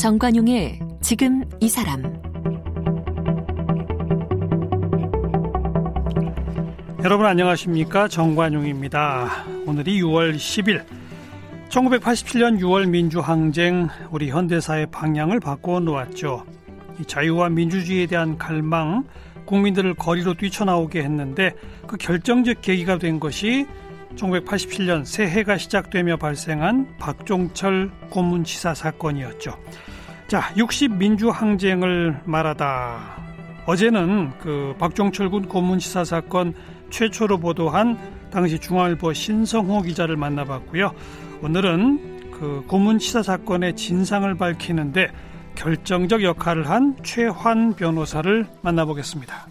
정관용의 지금 이 사람 여러분 안녕하십니까 정관용입니다. 오늘이 6월 10일 1987년 6월 민주항쟁 우리 현대사의 방향을 바꿔 놓았죠. 자유와 민주주의에 대한 갈망 국민들을 거리로 뛰쳐나오게 했는데 그 결정적 계기가 된 것이 1987년 새해가 시작되며 발생한 박종철 고문치사 사건이었죠. 자, 60 민주항쟁을 말하다. 어제는 그 박종철 군 고문치사 사건 최초로 보도한 당시 중앙일보 신성호 기자를 만나봤고요. 오늘은 그 고문치사 사건의 진상을 밝히는데 결정적 역할을 한 최환 변호사를 만나보겠습니다.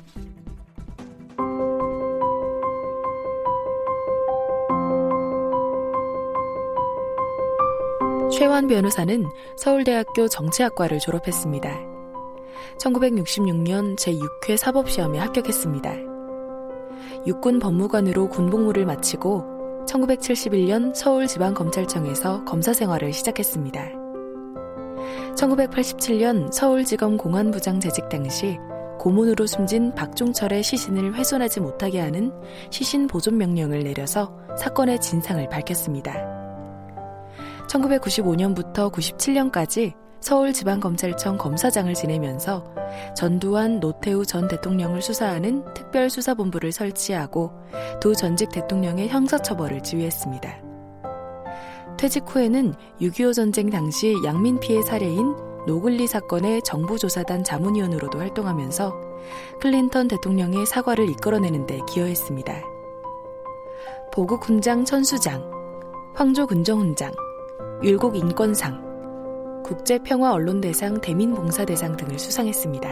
최환 변호사는 서울대학교 정치학과를 졸업했습니다. 1966년 제6회 사법시험에 합격했습니다. 육군 법무관으로 군복무를 마치고 1971년 서울지방검찰청에서 검사 생활을 시작했습니다. 1987년 서울지검 공안부장 재직 당시 고문으로 숨진 박종철의 시신을 훼손하지 못하게 하는 시신 보존 명령을 내려서 사건의 진상을 밝혔습니다. 1995년부터 97년까지 서울지방검찰청 검사장을 지내면서 전두환 노태우 전 대통령을 수사하는 특별수사본부를 설치하고 두 전직 대통령의 형사처벌을 지휘했습니다. 퇴직 후에는 6.25 전쟁 당시 양민 피해 사례인 노근리 사건의 정부조사단 자문위원으로도 활동하면서 클린턴 대통령의 사과를 이끌어내는 데 기여했습니다. 보국훈장 천수장, 황조군정훈장, 율곡 인권상, 국제평화언론대상 대민봉사대상 등을 수상했습니다.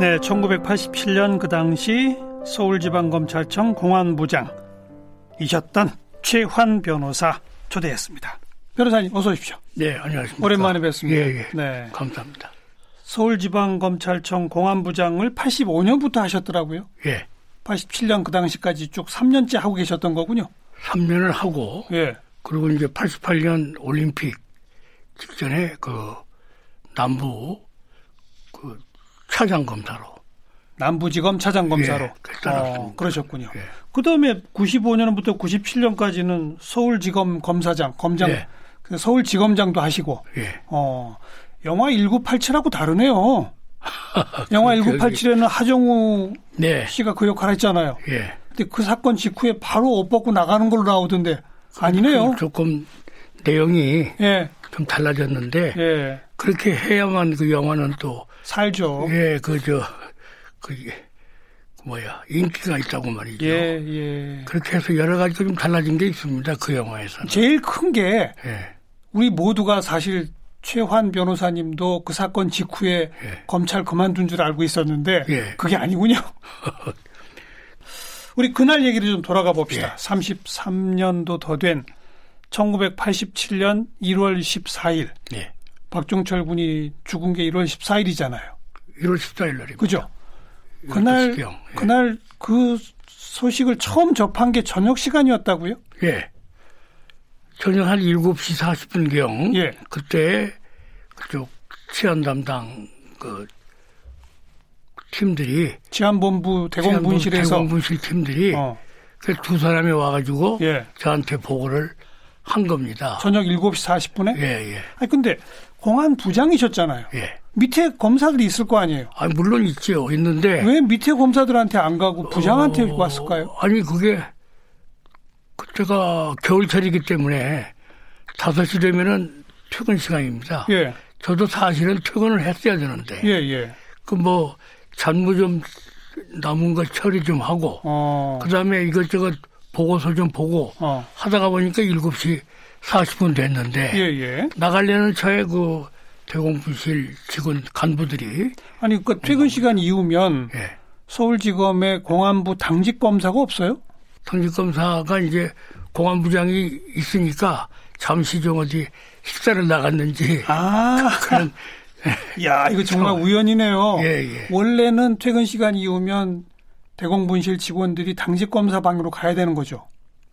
네, 1987년 그 당시 서울지방검찰청 공안부장이셨던 최환 변호사 초대했습니다. 변호사님 어서 오십시오. 네, 안녕하십니까. 오랜만에 뵙습니다. 예, 예. 네. 감사합니다. 서울지방검찰청 공안부장을 85년부터 하셨더라고요. 예. 87년 그 당시까지 쭉 3년째 하고 계셨던 거군요. 3년을 하고 예. 그리고 이제 88년 올림픽 직전에 그 남부 그 차장 검사로 남부지검 차장 검사로 예. 어, 그러셨군요. 예. 그다음에 95년부터 97년까지는 서울지검 검사장, 검장, 예. 그 서울지검장도 하시고 예. 어, 영화 1987하고 다르네요. 영화 그, 1987에는 하정우 네. 씨가 그 역할 했잖아요. 예. 근데 그 사건 직후에 바로 옷 벗고 나가는 걸로 나오던데 아니네요. 그 조금 내용이 예, 좀 달라졌는데 예, 그렇게 해야만 그 영화는 또 살죠. 예, 그저그 뭐야 인기가 있다고 말이죠. 예, 예. 그렇게 해서 여러 가지가 좀 달라진 게 있습니다. 그 영화에서는. 제일 큰게 예. 우리 모두가 사실 최환 변호사님도 그 사건 직후에 예. 검찰 그만둔 줄 알고 있었는데 예. 그게 아니군요. 우리 그날 얘기를 좀 돌아가 봅시다. 예. 33년도 더 된 1987년 1월 14일 예. 박종철 군이 죽은 게 1월 14일이잖아요. 1월 14일 날입니다. 그죠? 그날. 예. 그날 그 소식을 처음 접한 게 저녁 시간이었다고요? 예. 저녁 한 7시 40분경 예. 그때 그쪽 치안 담당 그 팀들이 치안본부 대공분실에서 대공분실 팀들이 어, 그두 사람이 와가지고 예. 저한테 보고를 한 겁니다. 저녁 7시 40분에? 예, 예, 아니 근데 공안 부장이셨잖아요. 예. 밑에 검사들이 있을 거 아니에요. 아 물론 있죠. 있는데 왜 밑에 검사들한테 안 가고 부장한테 어, 왔을까요? 아니 그게 그때가 겨울철이기 때문에 5시 되면은 퇴근 시간입니다. 예, 저도 사실은 퇴근을 했어야 되는데 예, 예. 그 뭐 잔무 좀 남은 거 처리 좀 하고 어, 그 다음에 이것저것 보고서 좀 보고 어, 하다가 보니까 7시 40분 됐는데 예, 예. 나가려는 저의 그 대공분실 직원 간부들이 아니 그 퇴근 시간 이후면 예. 서울지검의 공안부 당직 검사가 없어요? 통직검사가 이제 공안부장이 있으니까 잠시 좀 어디 식사를 나갔는지 아, 그런 야 이거 정말 우연이네요. 예, 예. 원래는 퇴근 시간 이후면 대공분실 직원들이 당직 검사 방으로 가야 되는 거죠.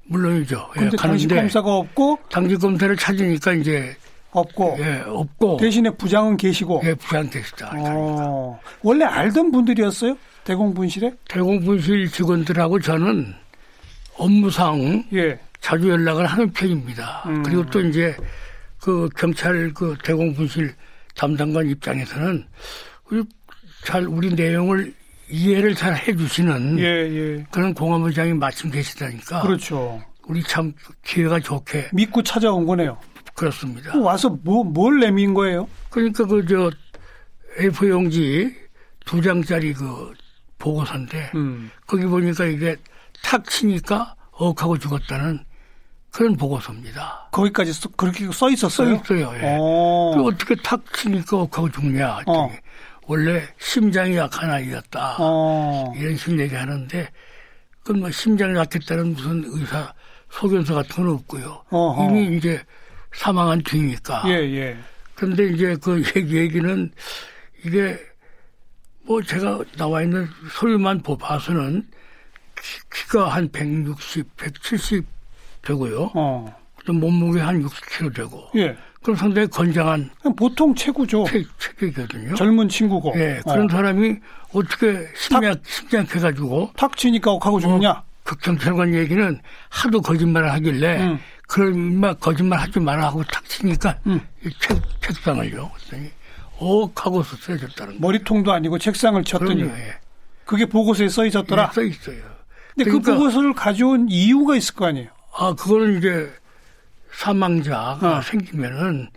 물론이죠. 예, 근데 당시 가는데 검사가 없고 당직 검사를 찾으니까 이제 없고 예, 없고 대신에 부장은 계시고. 예, 부장 계시다. 어, 원래 알던 분들이었어요? 대공분실에? 대공분실 직원들하고 저는 업무상 예. 자주 연락을 하는 편입니다. 음. 그리고 또 이제 그 경찰 그 대공분실 담당관 입장에서는 우리 잘 우리 내용을 이해를 잘 해주시는 예, 예. 그런 공안부장이 마침 계시다니까 그렇죠. 우리 참 기회가 좋게 믿고 찾아온 거네요. 그렇습니다. 와서 뭐, 뭘 내민 거예요? 그러니까 그 저 A4 용지 두 장짜리 그 보고서인데 음. 거기 보니까 이게 탁 치니까 억하고 죽었다는 그런 보고서입니다. 거기까지 써- 그렇게 써써 있었어요? 있어요. 예. 어. 그 어떻게 탁 치니까 억하고 죽냐 어. 원래 심장이 약한 아이였다. 어. 이런 식으로 얘기하는데 그건 뭐 심장이 약했다는 무슨 의사 소견서 같은 건 없고요. 어허. 이미 이제 사망한 뒤니까. 예, 예. 그런데 이제 그 얘기, 얘기는 이게 뭐 제가 나와 있는 보- 봐서는 키- 키가 한 160, 170 되고요. 어. 또 몸무게 한 60kg 되고. 예. 그럼 상당히 건장한 보통 체구죠. 체, 체격이거든요. 젊은 친구고. 예, 그런 어. 사람이 어떻게 심장, 심장해가지고 탁 치니까 억하고 죽느냐? 그 경찰관 얘기는 하도 거짓말을 하길래 음. 그런 인마 거짓말 하지 마라 하고 탁 치니까 음. 이 책, 책상을요. 그랬더니 억 하고서 쓰러졌다는 거. 머리통도 아니고 책상을 쳤더니 그럼요, 예. 그게 보고서에 써 있었더라. 써 있어요. 근데 그 그러니까- 보고서를 가져온 이유가 있을 거 아니에요. 아, 그거는 이제 사망자가 어. 생기면은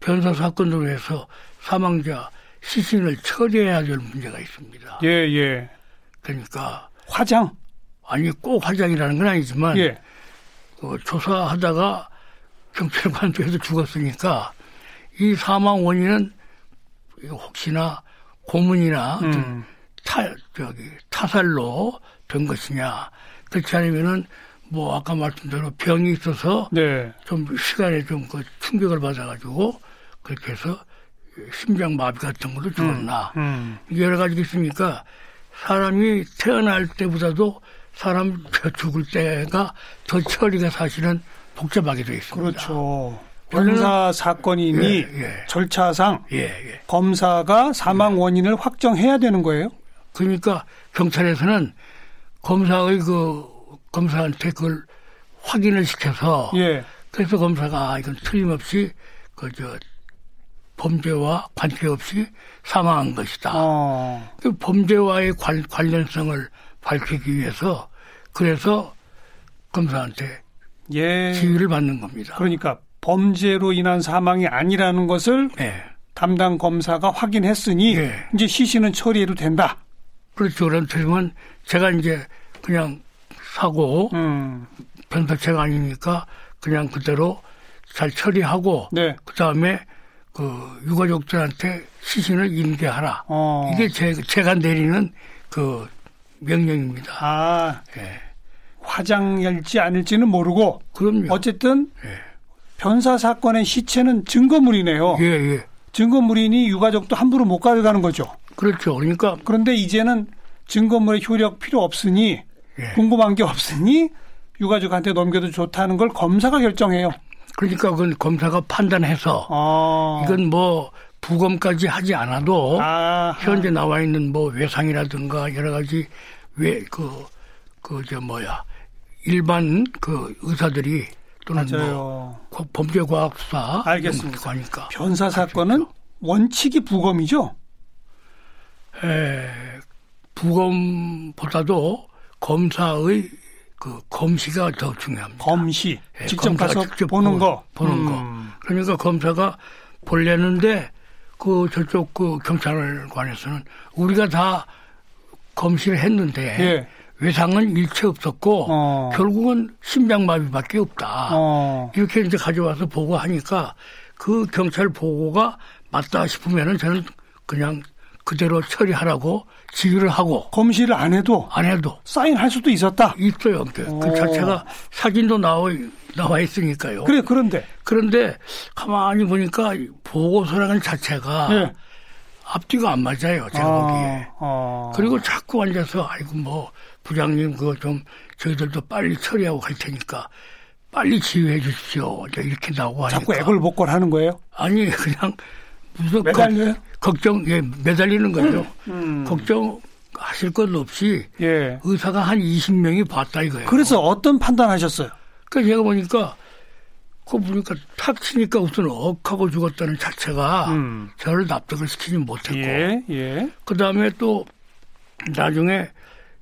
변사 사건으로 해서 사망자 시신을 처리해야 될 문제가 있습니다. 예, 예. 그러니까 화장. 아니 꼭 화장이라는 건 아니지만 예. 그 조사하다가 경찰관에서 죽었으니까 이 사망 원인은 혹시나 고문이나 음. 타 저기 타살로 된 것이냐 그렇지 않으면은 뭐 아까 말씀대로 병이 있어서 네. 좀 시간에 좀 그 충격을 받아가지고 그렇게 해서 심장 마비 같은 걸로 죽었나 음. 여러 가지 있으니까 사람이 태어날 때보다도 사람 죽을 때가 더 처리가 사실은 복잡하게 되어 있습니다. 그렇죠. 변사 사건이니 예, 예. 절차상 예, 예. 검사가 사망 원인을 확정해야 되는 거예요. 그러니까 경찰에서는 검사의 그 검사한테 그걸 확인을 시켜서 예. 그래서 검사가 아, 이건 틀림없이 그 저 범죄와 관계없이 사망한 것이다. 어. 그 범죄와의 관, 관련성을 밝히기 위해서 그래서 검사한테 예. 지휘를 받는 겁니다. 그러니까 범죄로 인한 사망이 아니라는 것을 네. 담당 검사가 확인했으니 예. 이제 시신은 처리해도 된다. 그렇죠. 그렇지만 제가 이제 그냥 사고 음. 변사체가 아니니까 그냥 그대로 잘 처리하고 네. 그 다음에 그 유가족들한테 시신을 인계하라. 어. 이게 제, 제가 내리는 그 명령입니다. 아, 예. 화장일지 아닐지는 모르고 그럼요. 어쨌든 예. 변사 사건의 시체는 증거물이네요. 예, 예. 증거물이니 유가족도 함부로 못 가져가는 거죠. 그렇죠. 그러니까 그런데 이제는 증거물의 효력 필요 없으니 예. 궁금한 게 없으니 유가족한테 넘겨도 좋다는 걸 검사가 결정해요. 그러니까 그건 검사가 판단해서 아, 이건 뭐 부검까지 하지 않아도 아, 현재 나와 있는 뭐 외상이라든가 여러 가지 왜그 그 저 뭐야 일반 그 의사들이 또는 뭐 맞아요. 고- 범죄과학수사 알겠습니다. 변사 사건은 원칙이 부검이죠. 에, 부검보다도 검사의 그 검시가 더 중요합니다. 검시 예, 직접 가서 직접 보는 보- 거. 보는 음. 거. 그러니까 검사가 볼래는데 그 저쪽 그 경찰관에서는 우리가 다 검시를 했는데 예. 외상은 일체 없었고 어. 결국은 심장마비밖에 없다. 어. 이렇게 이제 가져와서 보고하니까 그 경찰 보고가 맞다 싶으면은 저는 그냥 그대로 처리하라고 지휘를 하고 검시를 안 해도 안 해도 사인할 수도 있었다. 있어요. 그, 그 오. 자체가 사진도 나와 나와 있으니까요. 그래 그런데 그런데 가만히 보니까 이 보고서라는 자체가 예. 앞뒤가 안 맞아요. 제가 보기에. 어. 그리고 자꾸 앉아서 아이고 뭐 부장님 그거 좀 저희들도 빨리 처리하고 갈 테니까 빨리 지휘해 주십시오. 이렇게 나오고 하니까. 자꾸 애걸복걸 하는 거예요? 아니 그냥 무슨 매달려요? 걱정 예 매달리는 거죠. 음. 걱정 하실 것 없이 예. 의사가 한 20명이 봤다 이거예요. 그래서 어떤 판단하셨어요? 그러니까 제가 보니까 그거 보니까 탁 치니까 우선 억하고 죽었다는 자체가 음. 저를 납득을 시키지 못했고 예, 예. 그 다음에 또 나중에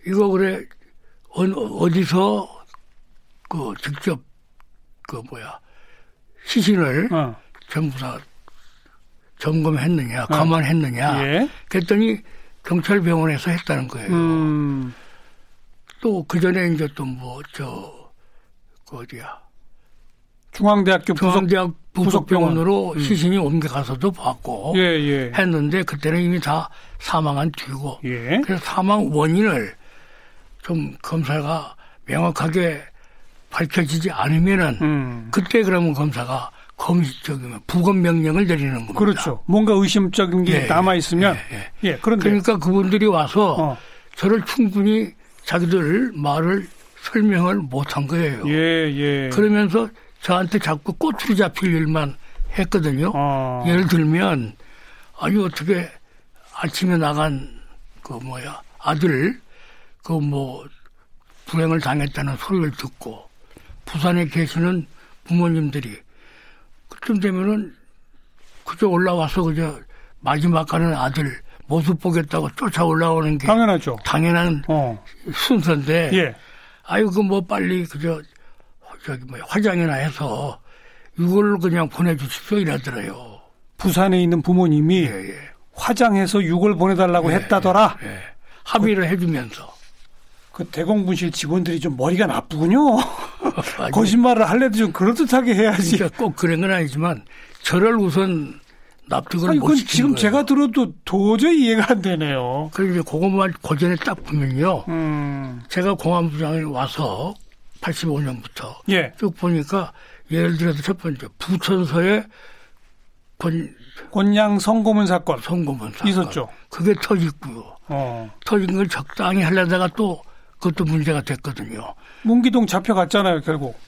이거 그래 어, 어디서 그 직접 그 뭐야 시신을 어. 전부 다 점검했느냐 감안했느냐 예. 그랬더니 경찰병원에서 했다는 거예요. 음. 또그 전에 이제 또 뭐 저 그 어디야 중앙대학교 부속 중앙대학 부속 병원으로 음. 시신이 옮겨가서도 봤고 예, 예. 했는데 그때는 이미 다 사망한 뒤고 예. 그래서 사망 원인을 좀 검사가 명확하게 밝혀지지 않으면은 음. 그때 그러면 검사가 검식적이면 부검 명령을 내리는 겁니다. 그렇죠. 뭔가 의심적인 게 예, 남아 있으면 예, 예, 그런데 그러니까 그분들이 와서 어. 저를 충분히 자기들 말을 설명을 못한 거예요. 예, 예. 그러면서 저한테 자꾸 꼬투리 잡힐 일만 했거든요. 어. 예를 들면 아니 어떻게 아침에 나간 그 뭐야 아들 그 뭐 불행을 당했다는 소리를 듣고 부산에 계시는 부모님들이 그쯤 되면은 그저 올라와서 그저 마지막 가는 아들 모습 보겠다고 쫓아 올라오는 게 당연하죠. 당연한 어. 순서인데 예. 아이고 그뭐 빨리 그저 저기 뭐 화장이나 해서 이걸 그냥 보내주십시오 이러더래요. 부산에 있는 부모님이 예, 예. 화장해서 6월 보내달라고 했다더라. 예. 합의를 해주면서 그 대공분실 직원들이 좀 머리가 나쁘군요. 거짓말을 할래도 좀 그럴듯하게 해야지. 진짜 꼭 그런 건 아니지만 저를 우선 납득을 아니, 못 지금 거예요. 제가 들어도 도저히 이해가 안 되네요. 그래서 이제 그것만 고전에 딱 보면요. 음. 제가 공안부장에 와서 85년부터 예. 쭉 보니까 예를 들어서 첫 번째 부천서에 권 권양 성고문 사건 송고문 사건 있었죠. 그게 터졌고요. 어. 터진 걸 적당히 하려다가 또 그것도 문제가 됐거든요. 문기동 잡혀갔잖아요, 결국.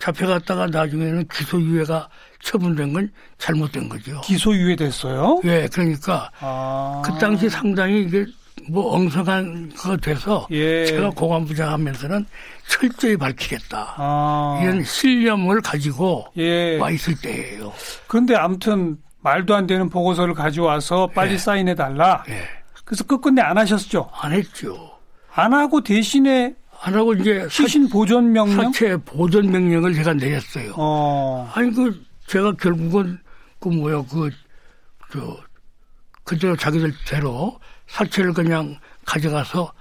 잡혀갔다가 나중에는 기소유예가 처분된 건 잘못된 거죠. 기소유예 됐어요. 예, 그러니까 아. 그 당시 상당히 이게 뭐 엉성한 거 돼서 예. 제가 공안부장 하면서는 철저히 밝히겠다. 아. 이런 신념을 가지고 예. 와 있을 때예요. 그런데 아무튼 말도 안 되는 보고서를 가져와서 빨리 예. 사인해 달라. 예. 그래서 끝끝내 안 하셨죠. 안 했죠. 안 하고 대신에 안 하고 이제 사, 시신 보존 명령. 사체 보존 명령을 제가 내렸어요. 어. 아니 그 제가 결국은 그 뭐야 그저 그대로 자기들 대로 사체를 그냥 가져가서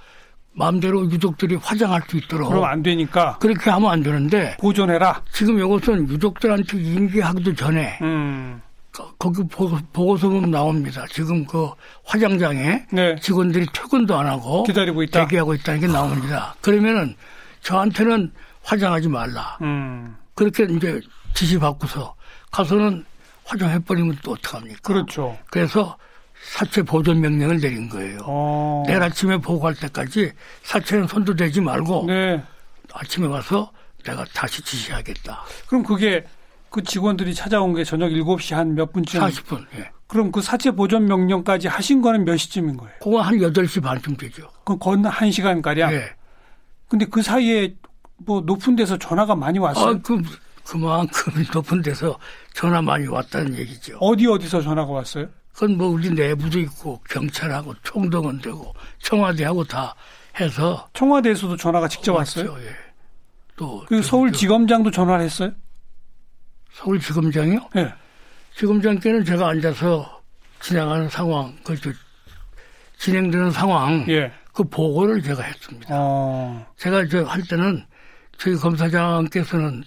마음대로 유족들이 화장할 수 있도록 그럼 안 되니까 그렇게 하면 안 되는데 보존해라. 지금 이것은 유족들한테 인계하기도 전에 음. 거- 거기 보고, 보면 나옵니다. 지금 그 화장장에 네. 직원들이 퇴근도 안 하고 기다리고 있다. 대기하고 있다는 게 나옵니다. 그러면은 저한테는 화장하지 말라. 음. 그렇게 이제 지시 받고서 가서는 화장해 버리면 또 어떡합니까? 그렇죠. 그래서 사체 보존 명령을 내린 거예요. 어. 내일 아침에 보고할 때까지 사체는 손도 대지 말고 네. 아침에 와서 내가 다시 지시하겠다. 그럼 그게 그 직원들이 찾아온 게 저녁 7시 한 몇 분쯤 40분. 예. 그럼 그 사체 보존 명령까지 하신 거는 몇 시쯤인 거예요? 그거 한 8시 반쯤 되죠. 그건한 시간 가량. 예. 근데 그 사이에 뭐 높은 데서 전화가 많이 왔어요. 아, 그, 그만큼 높은 데서 전화 많이 왔다는 얘기죠. 어디 어디서 전화가 왔어요? 그건 뭐 우리 내부도 있고 경찰하고 총동원 되고 청와대하고 다 해서 청와대에서도 전화가 직접 왔어요. 왔죠. 예. 또 그 서울지검장도 전화를 했어요? 서울지검장이요? 예. 지검장께는 제가 앉아서 진행하는 상황, 그 저, 진행되는 상황, 예. 그 보고를 제가 했습니다. 어. 제가 저할 때는 저희 검사장께서는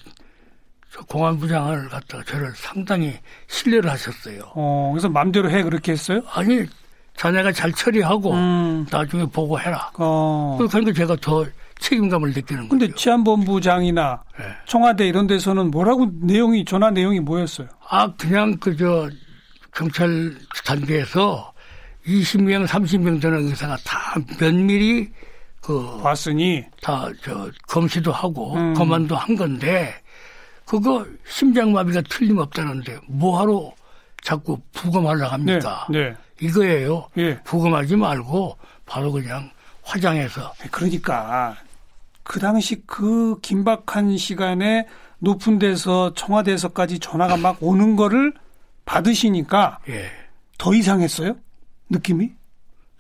저 공안부장을 갖다가 저를 상당히 신뢰를 하셨어요. 어. 그래서 맘대로 해 그렇게 했어요? 아니 자네가 잘 처리하고 음. 나중에 보고해라. 어. 그러니까 제가 더 책임감을 느끼는 근데 거죠. 치안본부장이나 예. 청와대 이런 데서는 뭐라고 내용이 전화 내용이 뭐였어요? 아 그냥 그저 경찰 단계에서 20명, 30명 되는 의사가 다 면밀히 그 봤으니 다 저 검시도 하고 음. 검안도 한 건데 그거 심장마비가 틀림없다는데 뭐하러 자꾸 부검하려고 네, 합니까? 네, 이거예요. 예. 부검하지 말고 바로 그냥 화장해서 그러니까 그 당시 그 긴박한 시간에 높은 데서 청와대에서까지 전화가 막 오는 거를 받으시니까 예. 더 이상했어요? 느낌이?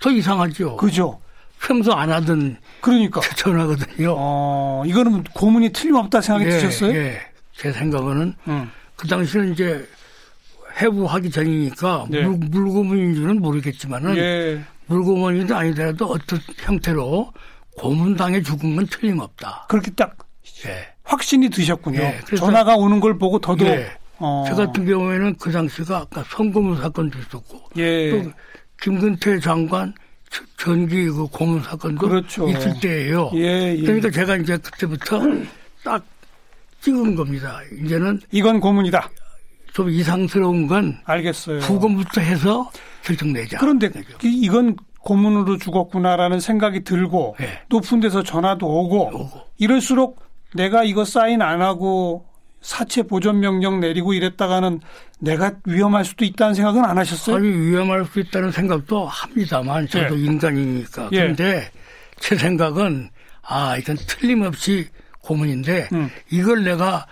더 이상하죠. 그죠? 평소 안 하던 그러니까 전화거든요. 어 이거는 고문이 틀림없다 생각이 예, 드셨어요? 예. 제 생각은 음. 그 당시는 이제 해부하기 전이니까 네. 물, 물고문인 줄은 모르겠지만은 예. 물고문이든 아니더라도 어떤 형태로 고문당해 죽은 건 틀림없다. 그렇게 딱 예. 확신이 드셨군요. 예, 전화가 오는 걸 보고 더더욱 예. 어, 저 같은 경우에는 그 당시가 아까 성고문 사건도 있었고 예. 또 김근태 장관 저- 전기 그 고문 사건도 그렇죠. 있을 때예요. 예, 예. 그러니까 제가 이제 그때부터 딱 찍은 겁니다. 이제는 이건 고문이다. 좀 이상스러운 건 알겠어요. 부검부터 해서 결정 내자. 그런데 그죠. 이- 이건 고문으로 죽었구나라는 생각이 들고 예. 높은 데서 전화도 오고 오고. 이럴수록 내가 이거 사인 안 하고 사체 보존 명령 내리고 이랬다가는 내가 위험할 수도 있다는 생각은 안 하셨어요? 아니 위험할 수 있다는 생각도 합니다만 저도 예. 인간이니까. 예. 그런데 제 생각은 아 이건 틀림없이 고문인데 음. 이걸 내가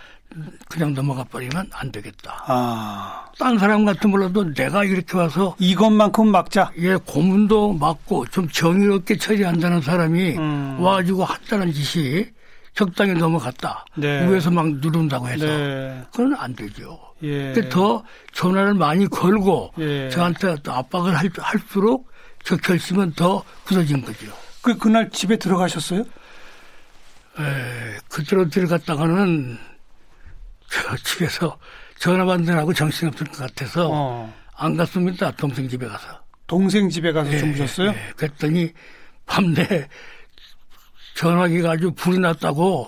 그냥 넘어가 버리면 안 되겠다. 아 딴 사람 같은 몰라도 내가 이렇게 와서 이것만큼 막자. 예 고문도 맞고 좀 정의롭게 처리한다는 사람이 음. 와가지고 한다는 짓이 적당히 넘어갔다. 네. 위에서 막 누른다고 해서 네. 그건 안 되죠. 예. 더 전화를 많이 걸고 예. 저한테 또 압박을 할, 할수록 저 결심은 더 굳어진 거죠. 그 그날 집에 들어가셨어요? 에, 그대로 들어갔다가는 저 집에서 전화 받느라고 정신없을 것 같아서 어. 안 갔습니다. 동생 집에 가서. 동생 집에 가서 예, 주무셨어요? 예. 그랬더니 밤내 전화기가 아주 불이 났다고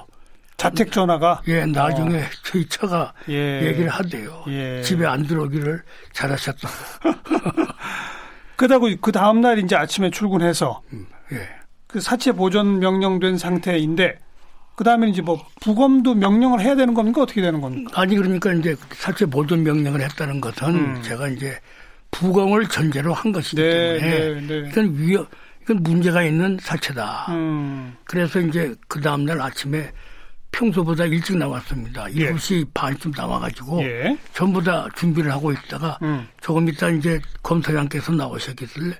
자택 전화가 예 나중에 저희 처가 어. 예. 얘기를 하대요. 예. 집에 안 들어오기를 잘하셨다. 그다고 그 다음 날 이제 아침에 출근해서 예. 그 사체 보존 명령된 상태인데 그 다음에 이제 뭐 부검도 명령을 해야 되는 겁니까 어떻게 되는 겁니까? 아니 그러니까 이제 사체 보존 명령을 했다는 것은 음. 제가 이제 부검을 전제로 한 것이기 네, 때문에 네, 네. 이건 위험 이건 문제가 있는 사체다. 음, 그래서 이제 그 다음 날 아침에 평소보다 일찍 나왔습니다. 예. 7시 반쯤 나와가지고 예, 전부 다 준비를 하고 있다가 음, 조금 있다 이제 검사장께서 나오셨길래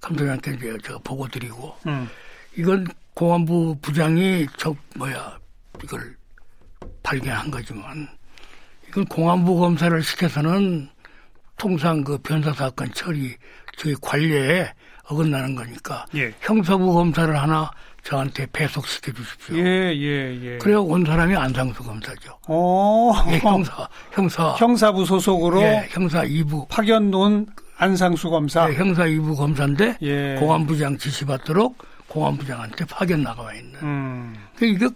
검사장께 이제 제가 보고 드리고 음, 이건 공안부 부장이 저 뭐야 이걸 발견한 거지만 이건 공안부 검사를 시켜서는 통상 그 변사 사건 처리 저희 관리에 어긋나는 거니까 예, 형사부 검사를 하나 저한테 배속시켜 주십시오. 예, 예, 예. 그래야 온 사람이 안상수 검사죠. 어, 예, 형사, 형사, 형사부 소속으로 예, 형사 2부, 파견 놓은 안상수 검사. 예, 형사 2부 검사인데 예. 공안부장 지시 받도록 공안부장한테 파견 나가와 있는. 음. 그 이게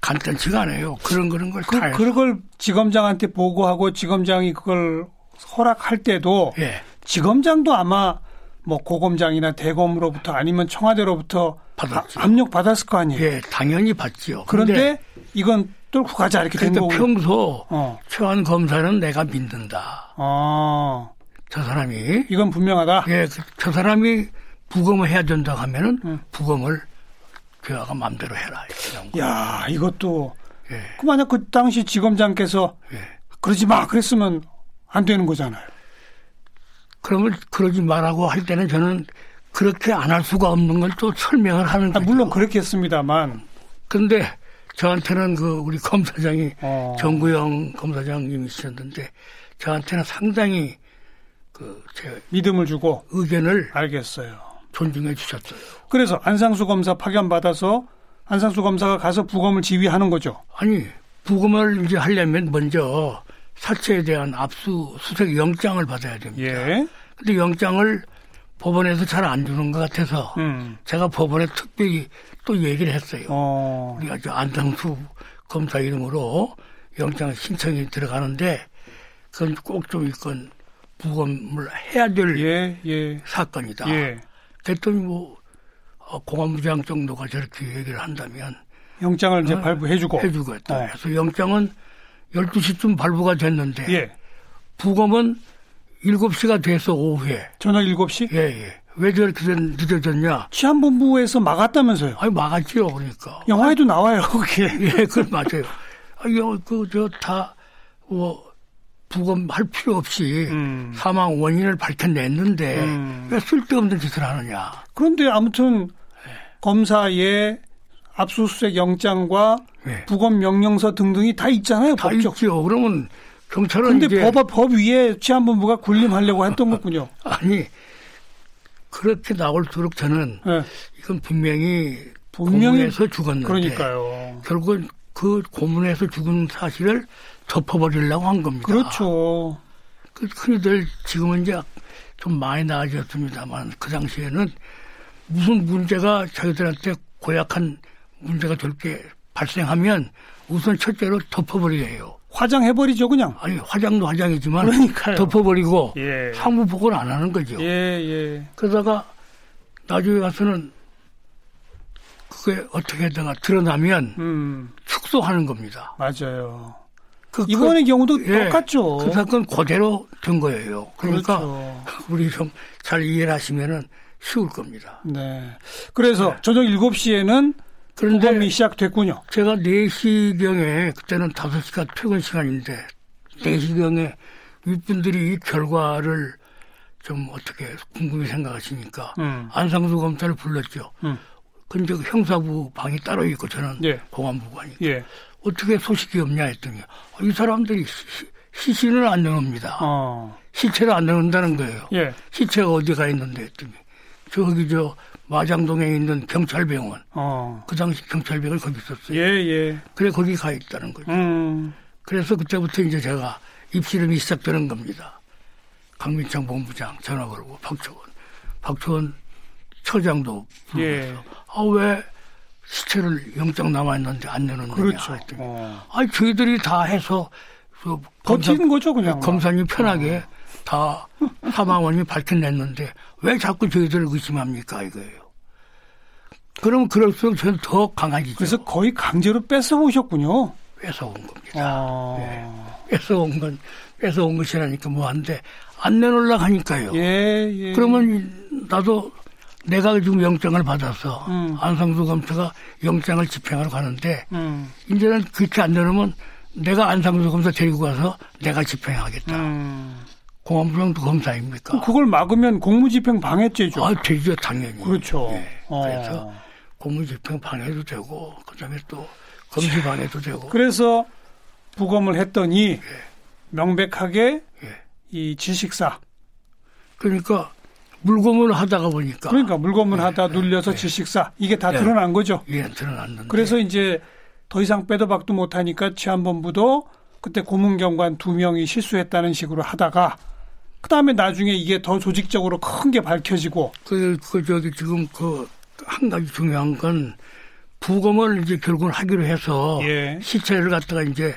간단치가 않아요. 그런 그런 걸 그, 다. 그걸 지검장한테 보고하고 지검장이 그걸 허락할 때도 예, 지검장도 아마 뭐 고검장이나 대검으로부터 아니면 청와대로부터 받았죠. 아- 압력 받았을 거 아니에요. 예, 당연히 받지요. 그런데 이건 뚫고 가자 이렇게 된 그러니까 거고. 평소 어. 최한 검사는 내가 믿는다. 어. 저 사람이 이건 분명하다. 예, 그- 저 사람이 부검을 해야 된다 하면은 음. 부검을 교화가 마음대로 해라. 야, 이것도 예, 그 만약 그 당시 지검장께서 예. 그러지 마 그랬으면 안 되는 거잖아요. 그러면 그러지 말라고 할 때는 저는 그렇게 안 할 수가 없는 걸 또 설명을 하는 아, 거죠. 물론 그렇겠습니다만. 근데 저한테는 그 우리 검사장이 어. 정구영 검사장님이셨는데 저한테는 상당히 그 제 믿음을 주고 의견을 알겠어요. 존중해 주셨어요. 그래서 안상수 검사 파견 받아서 안상수 검사가 가서 부검을 지휘하는 거죠. 아니 부검을 이제 하려면 먼저 사체에 대한 압수 수색 영장을 받아야 됩니다. 예. 근데 영장을 법원에서 잘 안 주는 것 같아서 음. 제가 법원에 특별히 또 얘기를 했어요. 어. 우리가 저 안상수 검사 이름으로 영장 신청이 들어가는데 그건 꼭 좀 이건 부검을 해야 될 예, 예. 사건이다. 예. 그랬더니 뭐 어, 공안부장 정도가 저렇게 얘기를 한다면 영장을 이제 어, 발부해주고 해주고 했다. 어. 그래서 영장은 12시쯤 발부가 됐는데 예 부검은 7시가 돼서 오후에 저녁 7시 예, 예. 왜 저렇게 늦- 늦어졌냐? 치안본부에서 막았다면서요. 아니 막았죠. 그러니까. 영화에도 나와요 그게. 예, 그건 맞아요. 아, 이거 그저 다 뭐 부검할 필요 없이 음. 사망 원인을 밝혀냈는데 음. 왜 쓸데없는 짓을 하느냐? 그런데 아무튼 검사의 압수수색 영장과 예. 부검 명령서 등등이 다 있잖아요 다 법적. 있죠. 그러면 경찰은 근데 이제 법, 법 위에 치안본부가 군림하려고 했던 거군요. 아니 그렇게 나올 수록 저는 예. 이건 분명히 분명히 고문에서 죽었는데 그러니까요. 결국은 그 고문에서 죽은 사실을 덮어버리려고 한 겁니다. 그렇죠. 그 흔히들 지금은 이제 좀 많이 나아졌습니다만 그 당시에는 무슨 문제가 자기들한테 고약한 문제가 저렇게 발생하면 우선 첫째로 덮어버리게요. 화장해버리죠 그냥. 아니 화장도 화장이지만 그러니까요. 덮어버리고 예. 상부 보고를 안 하는 거죠. 예, 예. 그러다가 나중에 가서는 그게 어떻게다가 드러나면 음, 축소하는 겁니다. 맞아요. 그, 이번의 경우도 예, 똑같죠. 그 사건 그대로 된 거예요. 그러니까 그렇죠. 우리 좀 잘 이해를 하시면은 쉬울 겁니다. 네. 그래서 저녁 7시에는 그런데 부검이 시작됐군요. 제가 4시경에 그때는 5시간 퇴근 시간인데 4시경에 윗분들이 이 결과를 좀 어떻게 궁금히 생각하시니까 음. 안상수 검사를 불렀죠. 음. 근데 그 형사부 방이 따로 있고 저는 예. 공안부관이 예. 어떻게 소식이 없냐 했더니 어, 이 사람들이 시- 시신을 안 내놓습니다. 어. 시체를 안 내놓는다는 거예요. 예. 시체가 어디가 있는데 했더니 저기 저 마장동에 있는 경찰병원 어. 그 당시 경찰병원 거기 있었어요. 예, 예. 그래 거기 가 있다는 거죠. 음. 그래서 그때부터 이제 제가 입씨름이 시작되는 겁니다. 강민창 본부장 전화 걸고 박초원, 박초원 처장도 예. 불러서 아왜 시체를 영장 남아 있는데 안 내놓느냐 그렇죠. 했더니 어. 아 저희들이 다 해서 그 검사, 버티는 거죠, 그냥. 검사님 편하게 다 사망원이 밝혀냈는데 왜 자꾸 저희들을 의심합니까 이거예요. 그럼 그럴수록 저는 더 강해지죠. 그래서 거의 강제로 뺏어 오셨군요. 뺏어온 겁니다. 어. 뺏어온 건 뺏어온 것이라니까 뭐한데 안 내놓으려고 하니까요. 예, 예. 그러면 나도 내가 지금 영장을 받아서 음. 안상수 검사가 영장을 집행하러 가는데 음. 이제는 그렇게 안 내놓으면 내가 안상수 검사 데리고 가서 내가 집행하겠다. 음. 공안부장도 검사입니까? 그걸 막으면 공무집행 방해죄죠. 아, 되죠, 당연히. 그렇죠. 예. 어. 그래서 공무집행 방해도 되고, 그 다음에 또 검시 방해도 되고. 그래서 부검을 했더니 명백하게 예. 이 지식사 그러니까 물검을 하다가 보니까. 그러니까 물검을 하다 눌려서 지식사 이게 다 예. 드러난 거죠. 예, 드러났는데. 그래서 이제 더 이상 빼도 박도 못하니까 치안본부도 그때 고문경관 두 명이 실수했다는 식으로 하다가 그 다음에 나중에 이게 더 조직적으로 큰 게 밝혀지고 그, 그, 저기, 지금 그, 한 가지 중요한 건, 부검을 이제 결국은 하기로 해서, 예. 시체를 갖다가 이제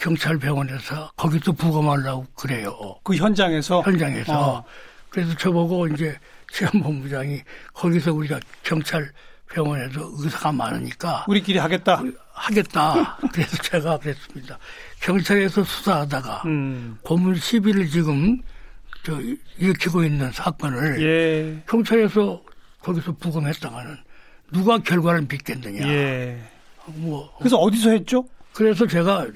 경찰 병원에서 거기서 부검하려고 그래요. 그 현장에서 현장에서. 어. 그래서 저보고 이제 치안본부장이 거기서 우리가 경찰 병원에서 의사가 많으니까 우리끼리 하겠다. 하겠다. 그래서 제가 그랬습니다. 경찰에서 수사하다가 음. 고문 시비를 지금 저 일으키고 있는 사건을 예. 경찰에서 거기서 부검했다가는 누가 결과를 믿겠느냐. 예. 뭐 그래서 어디서 했죠? 그래서 제가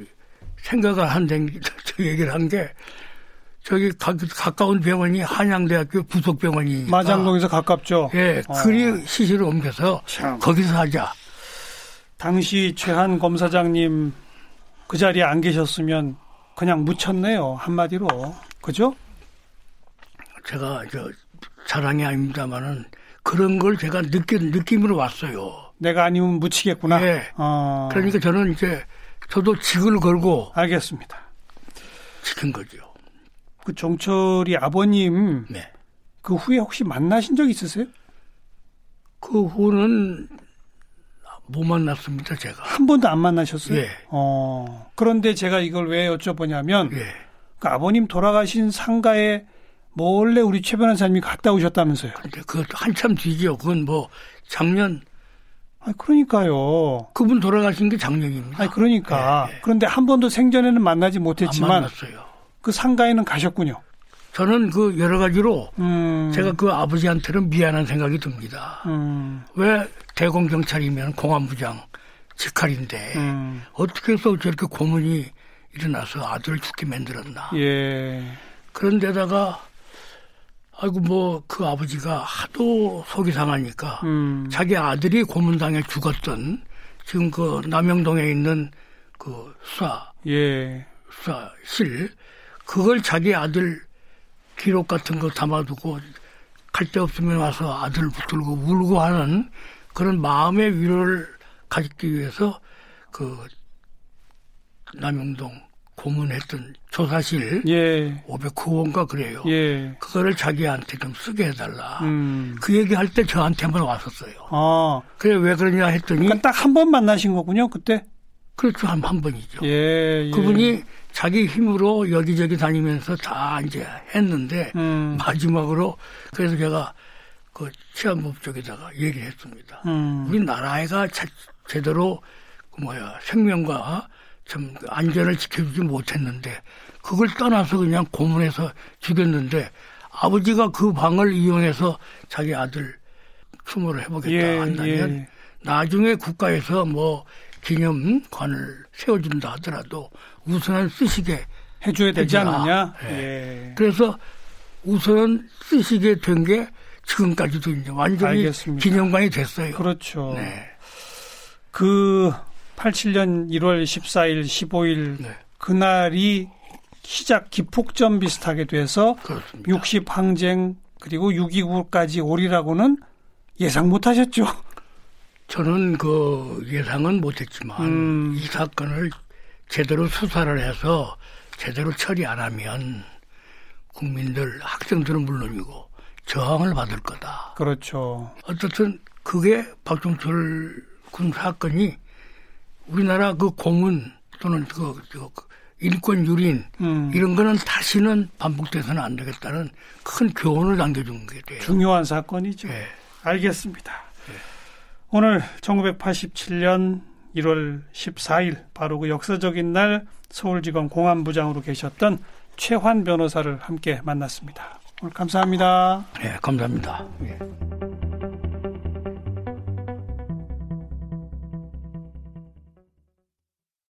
생각을 한 데, 저 얘기를 한 게 저기 가, 가까운 병원이 한양대학교 부속병원이니까 마장동에서 가깝죠. 예, 어. 그리 시시를 옮겨서 참. 거기서 하자. 당시 최한 검사장님 그 자리에 안 계셨으면 그냥 묻혔네요. 한마디로. 그죠? 제가 저 자랑이 아닙니다만은 그런 걸 제가 느끼 느낌으로 왔어요. 내가 아니면 묻히겠구나. 예. 어, 그러니까 저는 이제 저도 직을 걸고 알겠습니다. 지킨 거죠. 그 정철이 아버님 네. 그 후에 혹시 만나신 적 있으세요? 그 후는 못 만났습니다, 제가. 한 번도 안 만나셨어요? 예. 어, 그런데 제가 이걸 왜 여쭤보냐면 예. 그 아버님 돌아가신 상가에 몰래 우리 최 변호사님이 갔다 오셨다면서요. 근데 그것도 한참 뒤죠. 그건 뭐 작년 아 그러니까요. 그분 돌아가신 게 작년입니다. 아 그러니까. 네, 네. 그런데 한 번도 생전에는 만나지 못했지만 안 만났어요. 그 상가에는 가셨군요. 저는 그 여러 가지로 음. 제가 그 아버지한테는 미안한 생각이 듭니다. 음. 왜 대공 경찰이면 공안부장 직할인데 음. 어떻게 해서 저렇게 고문이 일어나서 아들을 죽게 만들었나? 예. 그런데다가 아이고 뭐 그 아버지가 하도 속이 상하니까 음. 자기 아들이 고문당해 죽었던 지금 그 남영동에 있는 그 수사 예. 수사실 그걸 자기 아들 기록 같은 거 담아두고 갈 데 없으면 와서 아들을 붙들고 울고 하는 그런 마음의 위로를 가지기 위해서 그 남영동 고문했던 조사실 예. 509원가 그래요. 예. 그거를 자기한테 좀 쓰게 해달라. 음. 그 얘기 할 때 저한테만 왔었어요. 아. 그래 왜 그러냐 했더니 그러니까 딱 한 번 만나신 거군요, 그때. 그렇죠 한, 한 번이죠. 예. 예. 그분이 자기 힘으로 여기저기 다니면서 다 이제 했는데 음. 마지막으로 그래서 제가 그 치안법 쪽에다가 얘기를 했습니다. 음. 우리 나라가 자- 제대로 그 뭐야 생명과 참 안전을 지켜주지 못했는데 그걸 떠나서 그냥 고문해서 죽였는데 아버지가 그 방을 이용해서 자기 아들 추모를 해보겠다 예, 한다면 예. 나중에 국가에서 뭐 기념관을 세워준다 하더라도 우선은 쓰시게 해줘야 되지. 않느냐? 예. 예. 그래서 우선 쓰시게 된 게 지금까지도 이제 완전히 알겠습니다. 기념관이 됐어요. 그렇죠. 네. 그 87년 1월 14일, 15일 네. 그날이 시작 기폭전 비슷하게 돼서 그렇습니다. 60 항쟁 그리고 6.29까지 오리라고는 예상 못 하셨죠. 저는 그 예상은 못했지만 음. 이 사건을 제대로 수사를 해서 제대로 처리 안 하면 국민들 학생들은 물론이고 저항을 받을 거다. 그렇죠. 어쨌든 그게 박종철 군 사건이 우리나라 그 고문 또는 그, 그 인권 유린 음, 이런 거는 다시는 반복돼서는 안 되겠다는 큰 교훈을 남겨준 게 돼요. 중요한 사건이죠. 예. 알겠습니다. 오늘 1987년 1월 14일 바로 그 역사적인 날 서울지검 공안부장으로 계셨던 최환 변호사를 함께 만났습니다. 오늘 감사합니다. 예, 감사합니다. 예.